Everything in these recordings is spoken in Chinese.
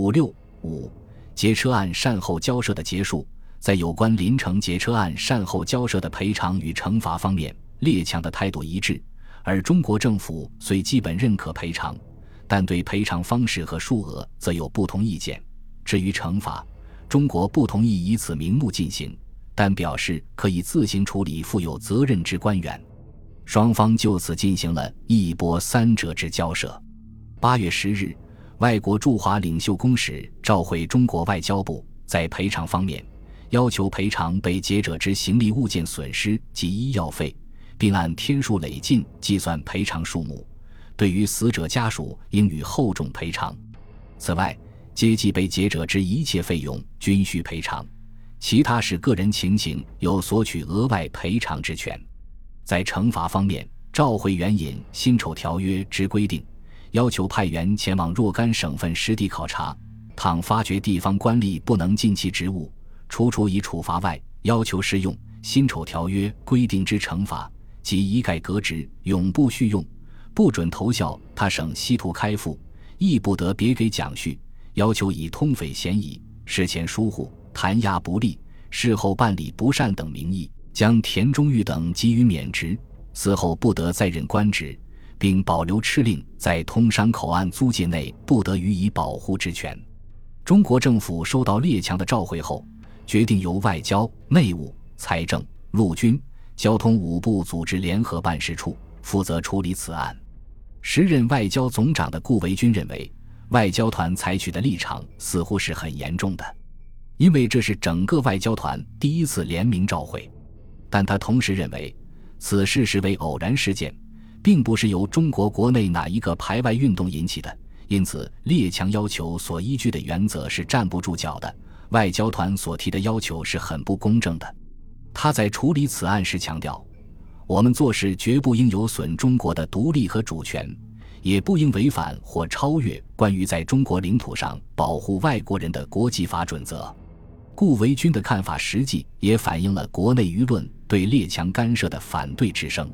五六五劫车案善后交涉的结束，在有关临城劫车案善后交涉的赔偿与惩罚方面，列强的态度一致，而中国政府虽基本认可赔偿，但对赔偿方式和数额则有不同意见。至于惩罚，中国不同意以此名目进行，但表示可以自行处理负有责任之官员。双方就此进行了一波三折之交涉。八月十日，外国驻华领袖公使召回中国外交部，在赔偿方面要求赔偿被劫者之行李物件损失及医药费，并按天数累进计算赔偿数目。对于死者家属，应予厚重赔偿。此外，接济被劫者之一切费用均需赔偿，其他使个人情形有索取额外赔偿之权。在惩罚方面，召回援引《辛丑条约》之规定，要求派员前往若干省份实地考察。倘发觉地方官吏不能尽其职务，除处以处罚外，要求适用《辛丑条约》规定之惩罚，即一概革职，永不续用，不准投效他省稀土开复，亦不得别给奖恤。要求以通匪嫌疑、事前疏忽、弹压不力、事后办理不善等名义，将田中玉等给予免职，死后不得再任官职，并保留敕令在通商口岸租界内不得予以保护之权。中国政府收到列强的召回后，决定由外交、内务、财政、陆军、交通五部组织联合办事处负责处理此案。时任外交总长的顾维钧认为。外交团采取的立场似乎是很严重的，因为这是整个外交团第一次联名召回。但他同时认为，此事实为偶然事件，并不是由中国国内哪一个排外运动引起的。因此，列强要求所依据的原则是站不住脚的。外交团所提的要求是很不公正的。他在处理此案时强调：“我们做事绝不应有损中国的独立和主权。”也不应违反或超越关于在中国领土上保护外国人的国际法准则。顾维钧的看法实际也反映了国内舆论对列强干涉的反对之声。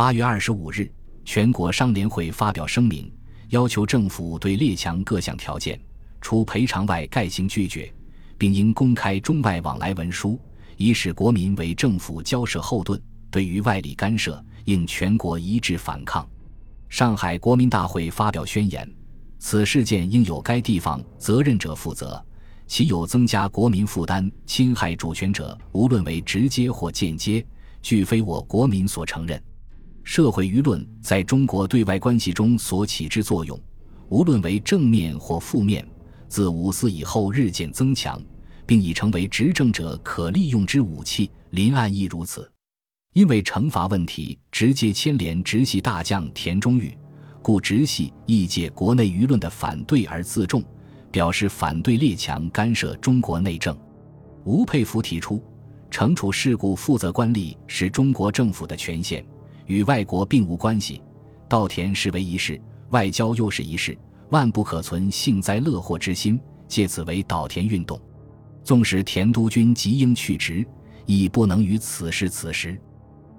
八月二十五日，全国商联会发表声明，要求政府对列强各项条件，除赔偿外概行拒绝，并应公开中外往来文书，以使国民为政府交涉后盾。对于外力干涉，应全国一致反抗。上海国民大会发表宣言，此事件应有该地方责任者负责，其有增加国民负担、侵害主权者，无论为直接或间接，俱非我国民所承认。社会舆论在中国对外关系中所起之作用，无论为正面或负面，自五四以后日渐增强，并已成为执政者可利用之武器。临案亦如此。因为惩罚问题直接牵连直系大将田中玉，故直系亦借国内舆论的反对而自重，表示反对列强干涉中国内政。吴佩孚提出，惩处事故负责官吏是中国政府的权限，与外国并无关系。稻田视为一事，外交又是一事，万不可存幸灾乐祸之心，借此为稻田运动。纵使田督军即应去职，亦不能与此事此时。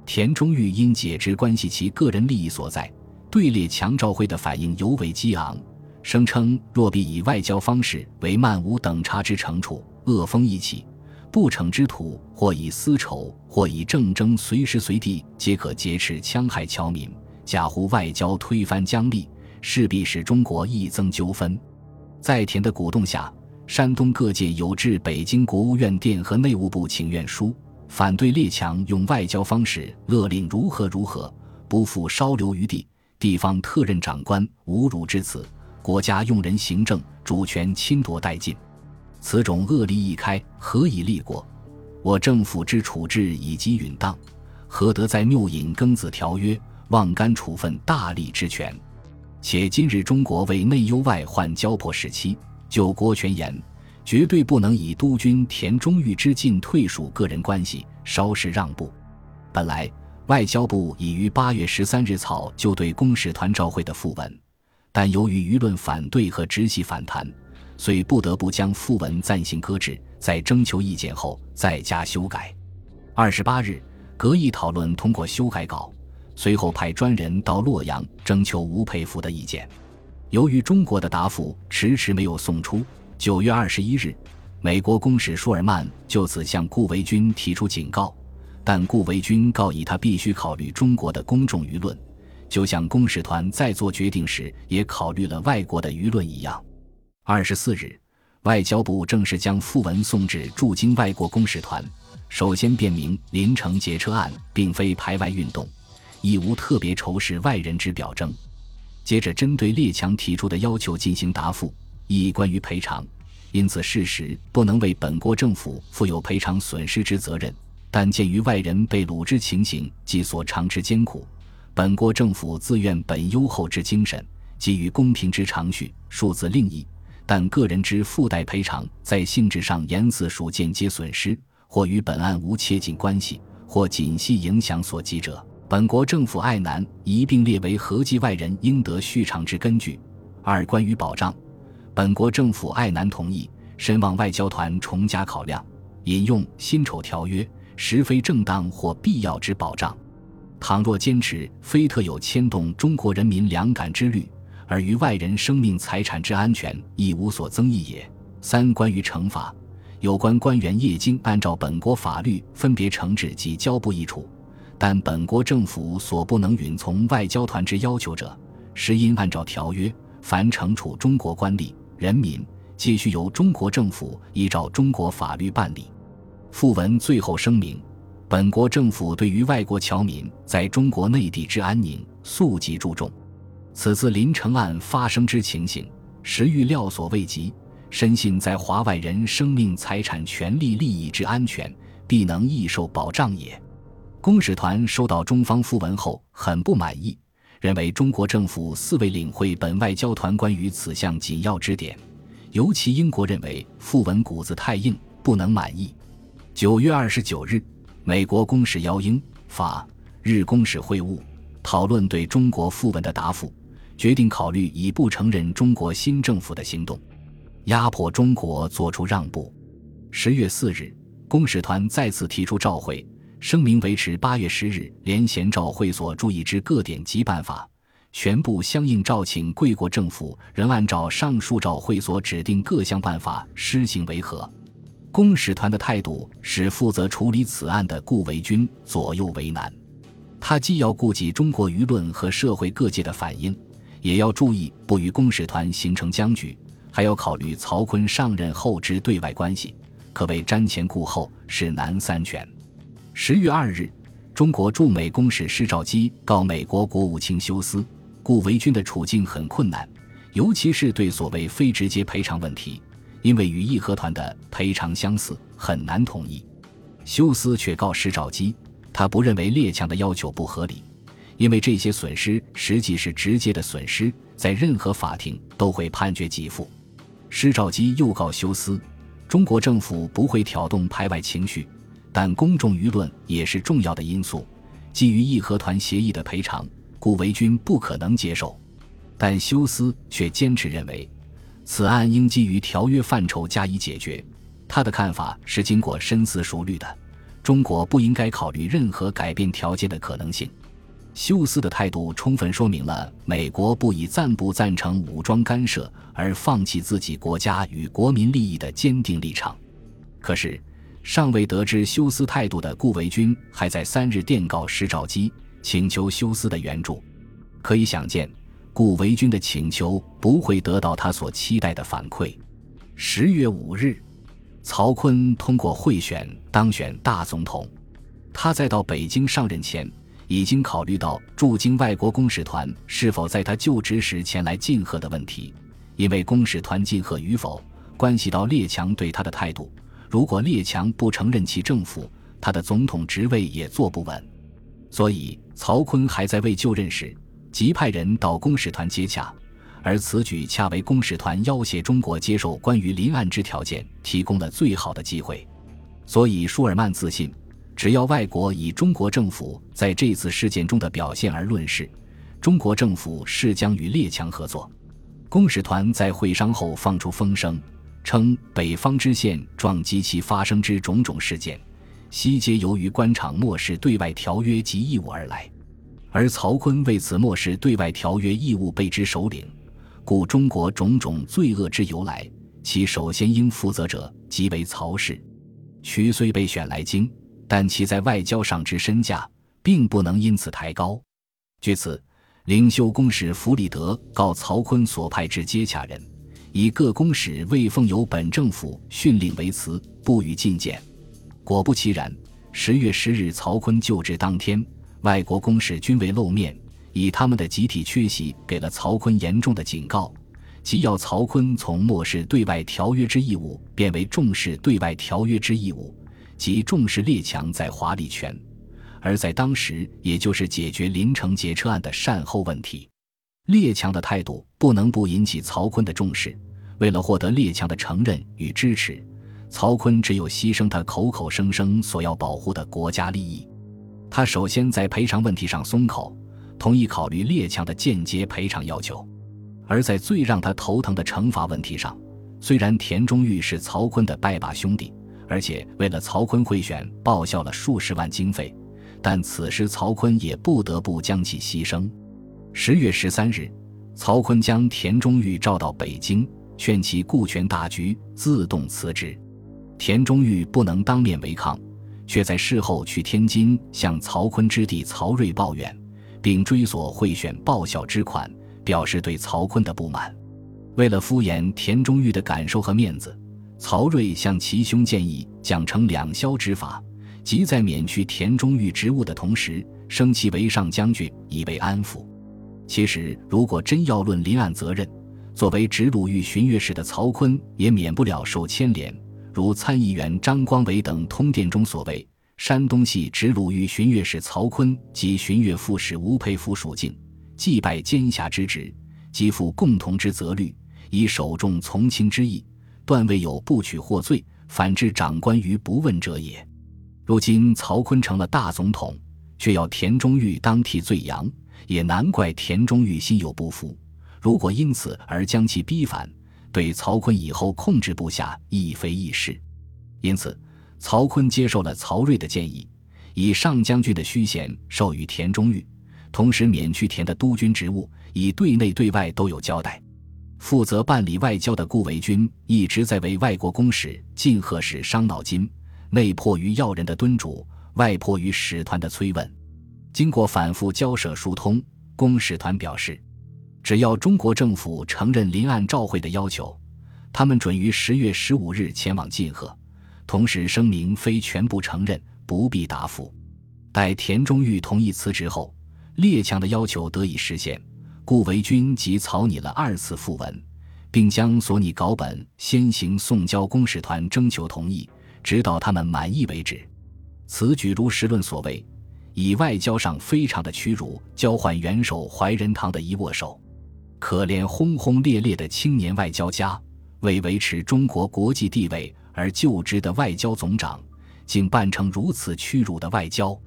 田中玉因解职关系其个人利益所在，对列强召会的反应尤为激昂，声称若必以外交方式为漫无等差之惩处，恶风一起，不惩之徒或以私仇，或以政争，随时随地皆可劫持戕害侨民，假呼外交推翻疆力，势必使中国益增纠纷。在田的鼓动下，山东各界有致北京国务院电和内务部请愿书。反对列强用外交方式勒令如何如何，不复稍留余地。地方特任长官侮辱至此，国家用人行政主权侵夺殆尽。此种恶例一开，何以立国？我政府之处置以及允当，何得在谬引庚子条约，妄干处分大吏之权？且今日中国为内忧外患交迫时期，就国权言。绝对不能以督军田中玉之进退属个人关系稍事让步。本来外交部已于八月十三日草就对公使团召会的复文，但由于舆论反对和直系反弹，遂不得不将复文暂行搁置，在征求意见后再加修改。二十八日，革议讨论通过修改稿，随后派专人到洛阳征求吴佩孚的意见。由于中国的答复迟迟没有送出，九月二十一日，美国公使舒尔曼就此向顾维钧提出警告，但顾维钧告以他必须考虑中国的公众舆论，就像公使团在做决定时也考虑了外国的舆论一样。二十四日，外交部正式将复文送至驻京外国公使团，首先辨明临城劫车案并非排外运动，亦无特别仇视外人之表征。接着，针对列强提出的要求进行答复，亦关于赔偿。因此，事实不能为本国政府负有赔偿损失之责任。但鉴于外人被掳之情形及所尝之艰苦，本国政府自愿本优厚之精神，给予公平之常序，数字另议。但个人之附带赔偿，在性质上言辞属间接损失，或与本案无切近关系，或仅系影响所及者。本国政府爱难一并列为合计外人应得续偿之根据。二、关于保障，本国政府爱难同意，深望外交团重加考量，引用辛丑条约，实非正当或必要之保障。倘若坚持非特有牵动中国人民两感之虑，而于外人生命财产之安全亦无所增益也。三、关于惩罚，有关官员业经按照本国法律分别惩治及交部议处。但本国政府所不能允从外交团之要求者，实应按照条约，凡惩处中国官吏、人民，皆须由中国政府依照中国法律办理。附文最后声明，本国政府对于外国侨民在中国内地之安宁，素极注重。此次林城案发生之情形，实欲料所未及，深信在华外人生命、财产、权利、利益之安全，必能易受保障也。公使团收到中方复文后很不满意，认为中国政府似未领会本外交团关于此项紧要之点，尤其英国认为复文骨子太硬，不能满意。九月二十九日，美国公使邀英、法、日公使会晤，讨论对中国复文的答复，决定考虑以不承认中国新政府的行动，压迫中国做出让步。十月四日，公使团再次提出召会。声明维持八月十日联衔照会所注意之各点及办法，全部相应召请贵国政府仍按照上述照会所指定各项办法施行维和？公使团的态度使负责处理此案的顾维钧左右为难。他既要顾及中国舆论和社会各界的反应，也要注意不与公使团形成僵局，还要考虑曹锟上任后之对外关系，可谓瞻前顾后，是难三全。十月二日，中国驻美公使施肇基告美国国务卿休斯，顾维钧的处境很困难，尤其是对所谓非直接赔偿问题，因为与义和团的赔偿相似，很难统一。休斯却告施肇基，他不认为列强的要求不合理，因为这些损失实际是直接的损失，在任何法庭都会判决给付。施肇基又告休斯，中国政府不会挑动排外情绪。但公众舆论也是重要的因素。基于义和团协议的赔偿，顾维钧不可能接受。但休斯却坚持认为，此案应基于条约范畴加以解决。他的看法是经过深思熟虑的。中国不应该考虑任何改变条件的可能性。休斯的态度充分说明了美国不以暂不赞成武装干涉而放弃自己国家与国民利益的坚定立场。可是。尚未得知休斯态度的顾维钧，还在三日电告石兆基，请求休斯的援助。可以想见，顾维钧的请求不会得到他所期待的反馈。十月五日，曹锟通过贿选当选大总统。他在到北京上任前，已经考虑到驻京外国公使团是否在他就职时前来进贺的问题，因为公使团进贺与否，关系到列强对他的态度。如果列强不承认其政府，他的总统职位也坐不稳。所以，曹锟还在未就任时，即派人到公使团接洽，而此举恰为公使团要挟中国接受关于临案之条件提供了最好的机会。所以，舒尔曼自信，只要外国以中国政府在这次事件中的表现而论事，中国政府是将与列强合作。公使团在会商后放出风声。称北方知县撞击其发生之种种事件，悉皆由于官场漠视对外条约及义务而来，而曹锟为此漠视对外条约义务被之首领，故中国种种罪恶之由来，其首先应负责者即为曹氏。徐虽被选来京，但其在外交上之身价，并不能因此抬高。据此，领袖公使弗里德告曹锟所派之接洽人，以各公使未奉有本政府训令为辞，不予觐见。果不其然，十月十日曹锟就职当天，外国公使均未露面。以他们的集体缺席，给了曹锟严重的警告，即要曹锟从漠视对外条约之义务，变为重视对外条约之义务，即重视列强在华利权。而在当时，也就是解决林城劫车案的善后问题，列强的态度不能不引起曹锟的重视。为了获得列强的承认与支持，曹锟只有牺牲他口口声声所要保护的国家利益。他首先在赔偿问题上松口。同意考虑列强的间接赔偿要求，而在最让他头疼的惩罚问题上，虽然田中玉是曹锟的拜把兄弟，而且为了曹锟贿选报销了数十万经费，但此时曹锟也不得不将其牺牲。十月十三日，曹锟将田中玉召到北京，劝其顾全大局，自动辞职。田中玉不能当面违抗，却在事后去天津向曹锟之弟曹睿抱怨。并追索贿选报销之款，表示对曹锟的不满。为了敷衍田中玉的感受和面子，曹睿向其兄建议讲成两宵之法，即在免去田中玉职务的同时，升其为上将军，以为安抚。其实，如果真要论临案责任，作为直鲁豫巡阅使的曹锟也免不了受牵连。如参议员张光伟等通电中所谓。山东系直鲁豫巡阅使曹锟及巡阅副使吴佩孚属境，祭拜监辖之职，即负共同之责律，以守重从轻之意，断未有不取获罪，反之长官于不问者也。如今曹锟成了大总统，却要田中玉当替罪羊，也难怪田中玉心有不服。如果因此而将其逼反，对曹锟以后控制部下亦非易事。因此。曹锟接受了曹睿的建议，以上将军的虚衔授予田中玉，同时免去田的督军职务，以对内对外都有交代。负责办理外交的顾维钧一直在为外国公使、进贺使伤脑筋，内迫于要人的敦嘱，外迫于使团的催问。经过反复交涉疏通，公使团表示，只要中国政府承认临案召会的要求，他们准于十月十五日前往进贺。同时声明，非全部承认，不必答复。待田中玉同意辞职后，列强的要求得以实现。顾维钧即草拟了二次复文，并将所拟稿本先行送交公使团征求同意，直到他们满意为止。此举如时论所谓，以外交上非常的屈辱，交换元首怀仁堂的一握手。可怜轰轰烈烈的青年外交家，为维持中国国际地位。而就职的外交总长，竟办成如此屈辱的外交。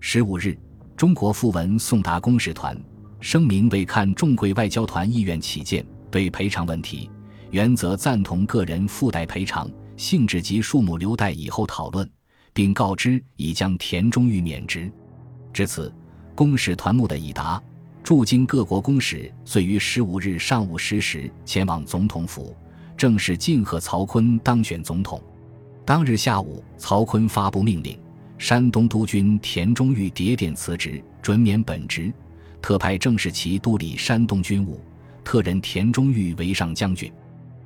十五日，中国复文送达公使团，声明为看众贵外交团意愿起见，对赔偿问题原则赞同个人附带赔偿，性质及数目留待以后讨论，并告知已将田中玉免职。至此，公使团目的已达，驻京各国公使遂于十五日上午十时前往总统府。正式敬贺曹锟当选总统。当日下午，曹锟发布命令，山东督军田中玉迭电辞职，准免本职，特派郑士琦督理山东军务，特任田中玉为上将军。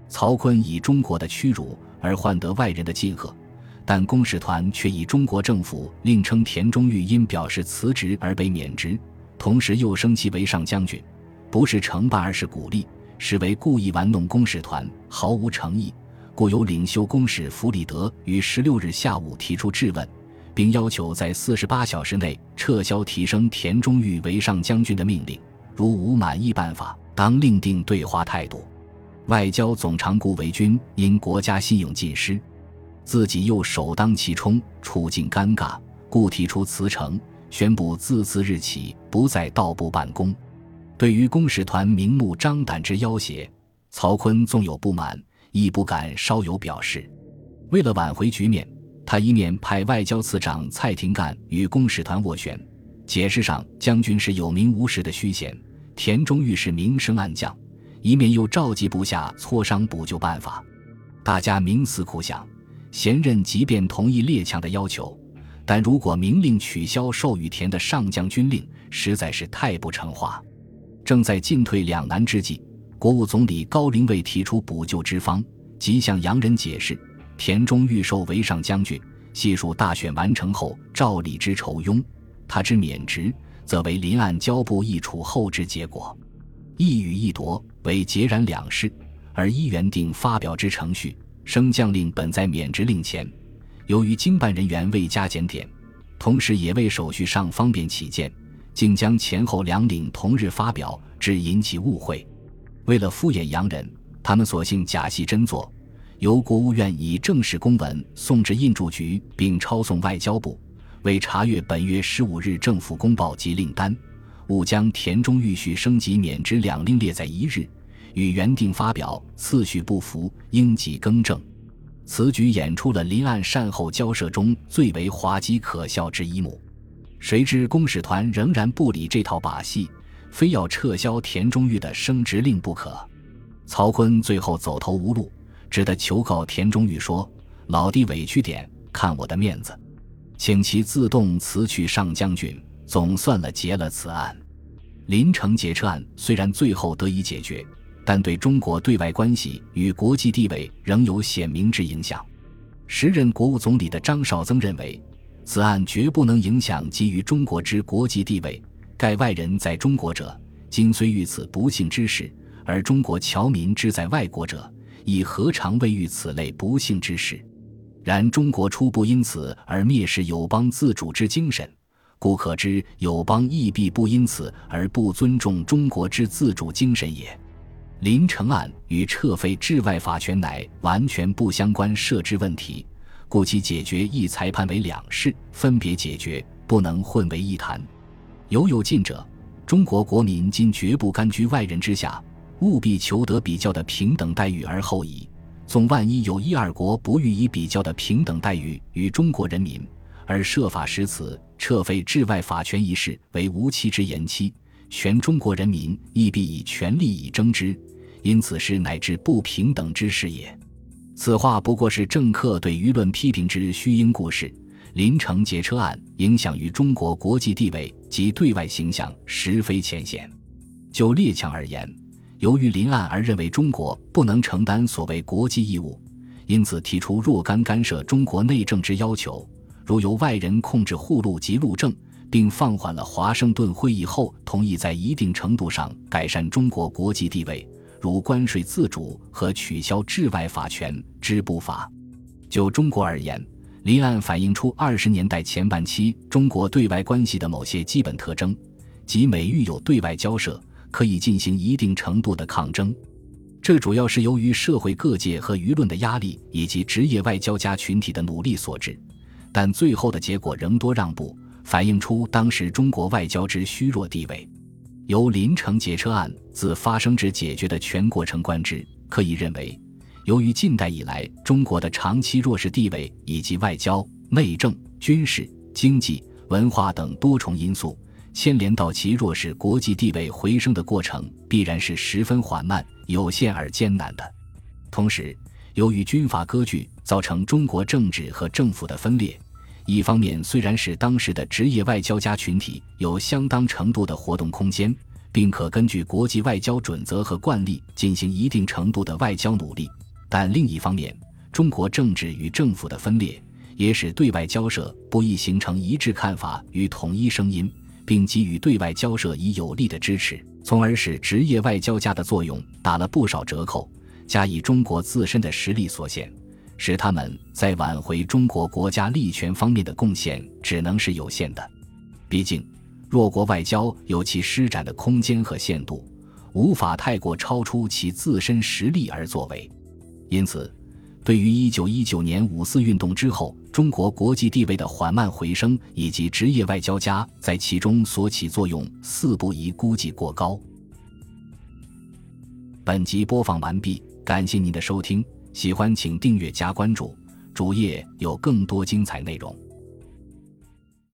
曹锟以中国的屈辱而换得外人的敬贺，但公使团却以中国政府另称田中玉因表示辞职而被免职，同时又升其为上将军，不是惩办而是鼓励。实为故意玩弄公使团，毫无诚意，故由领袖公使弗里德于十六日下午提出质问，并要求在四十八小时内撤销提升田中玉为上将军的命令。如无满意办法，当另定对华态度。外交总长顾维钧因国家信用尽失，自己又首当其冲，处境尴尬，故提出辞呈，宣布自次日起不在道部办公。对于公使团明目张胆之要挟，曹锟纵有不满，亦不敢稍有表示。为了挽回局面，他一面派外交次长蔡廷干与公使团斡旋，解释上将军是有名无实的虚衔，田中玉是明升暗降；一面又召集部下磋商补救办法。大家冥思苦想，贤任即便同意列强的要求，但如果明令取消授予田的上将军令，实在是太不成话。正在进退两难之际，国务总理高林卫提出补救之方，即向洋人解释：田中预授为上将军，系属大选完成后照例之酬庸，他之免职，则为临案交部议处后之结果。一与一夺为截然两事，而依原定发表之程序，升将令本在免职令前，由于经办人员未加检点，同时也为手续上方便起见，竟将前后两令同日发表，致引起误会。为了敷衍洋人，他们索性假戏真做，由国务院以正式公文送至印铸局，并抄送外交部，为查阅本月十五日政府公报及令单。误将田中玉婿升级免职两令列在一日，与原定发表次序不符，应即更正。此举演出了临案善后交涉中最为滑稽可笑之一幕。谁知公使团仍然不理这套把戏，非要撤销田中玉的升职令不可。曹锟最后走投无路，只得求告田中玉说：“老弟委屈点，看我的面子，请其自动辞去上将军。”总算了结了此案，林城劫车案虽然最后得以解决，但对中国对外关系与国际地位仍有显明之影响。时任国务总理的张绍曾认为，此案绝不能影响基于中国之国际地位。盖外人在中国者，今虽遇此不幸之事，而中国侨民之在外国者，亦何尝未遇此类不幸之事？然中国初不因此而蔑视友邦自主之精神。故可知，友邦亦必不因此而不尊重中国之自主精神也。林承案与撤废治外法权乃完全不相关设置问题，故其解决亦裁判为两事，分别解决，不能混为一谈。犹有近者，中国国民今绝不甘居外人之下，务必求得比较的平等待遇而后已。纵万一有一二国不予以比较的平等待遇与中国人民。而设法使此撤废治外法权一事为无期之延期，全中国人民亦必以全力以争之，因此是乃至不平等之事也。此话不过是政客对舆论批评之虚应故事。临城劫车案影响于中国国际地位及对外形象实非浅显。就列强而言，由于临案而认为中国不能承担所谓国际义务，因此提出若干干涉中国内政之要求。如由外人控制护路及路政，并放缓了华盛顿会议后同意在一定程度上改善中国国际地位，如关税自主和取消治外法权之不法。就中国而言，离案反映出二十年代前半期中国对外关系的某些基本特征，即每遇有对外交涉，可以进行一定程度的抗争。这主要是由于社会各界和舆论的压力，以及职业外交家群体的努力所致。但最后的结果仍多让步，反映出当时中国外交之虚弱地位。由林城劫车案自发生至解决的全过程观之，可以认为，由于近代以来中国的长期弱势地位以及外交、内政、军事、经济、文化等多重因素牵连到其弱势国际地位回升的过程，必然是十分缓慢、有限而艰难的。同时，由于军阀割据，造成中国政治和政府的分裂。一方面，虽然使当时的职业外交家群体有相当程度的活动空间，并可根据国际外交准则和惯例进行一定程度的外交努力，但另一方面，中国政治与政府的分裂也使对外交涉不易形成一致看法与统一声音，并给予对外交涉以有力的支持，从而使职业外交家的作用打了不少折扣。加以中国自身的实力所限。使他们在挽回中国国家利权方面的贡献只能是有限的。毕竟，弱国外交有其施展的空间和限度，无法太过超出其自身实力而作为。因此，对于1919年五四运动之后中国国际地位的缓慢回升，以及职业外交家在其中所起作用，似不宜估计过高。本集播放完毕，感谢您的收听。喜欢请订阅加关注，主页有更多精彩内容。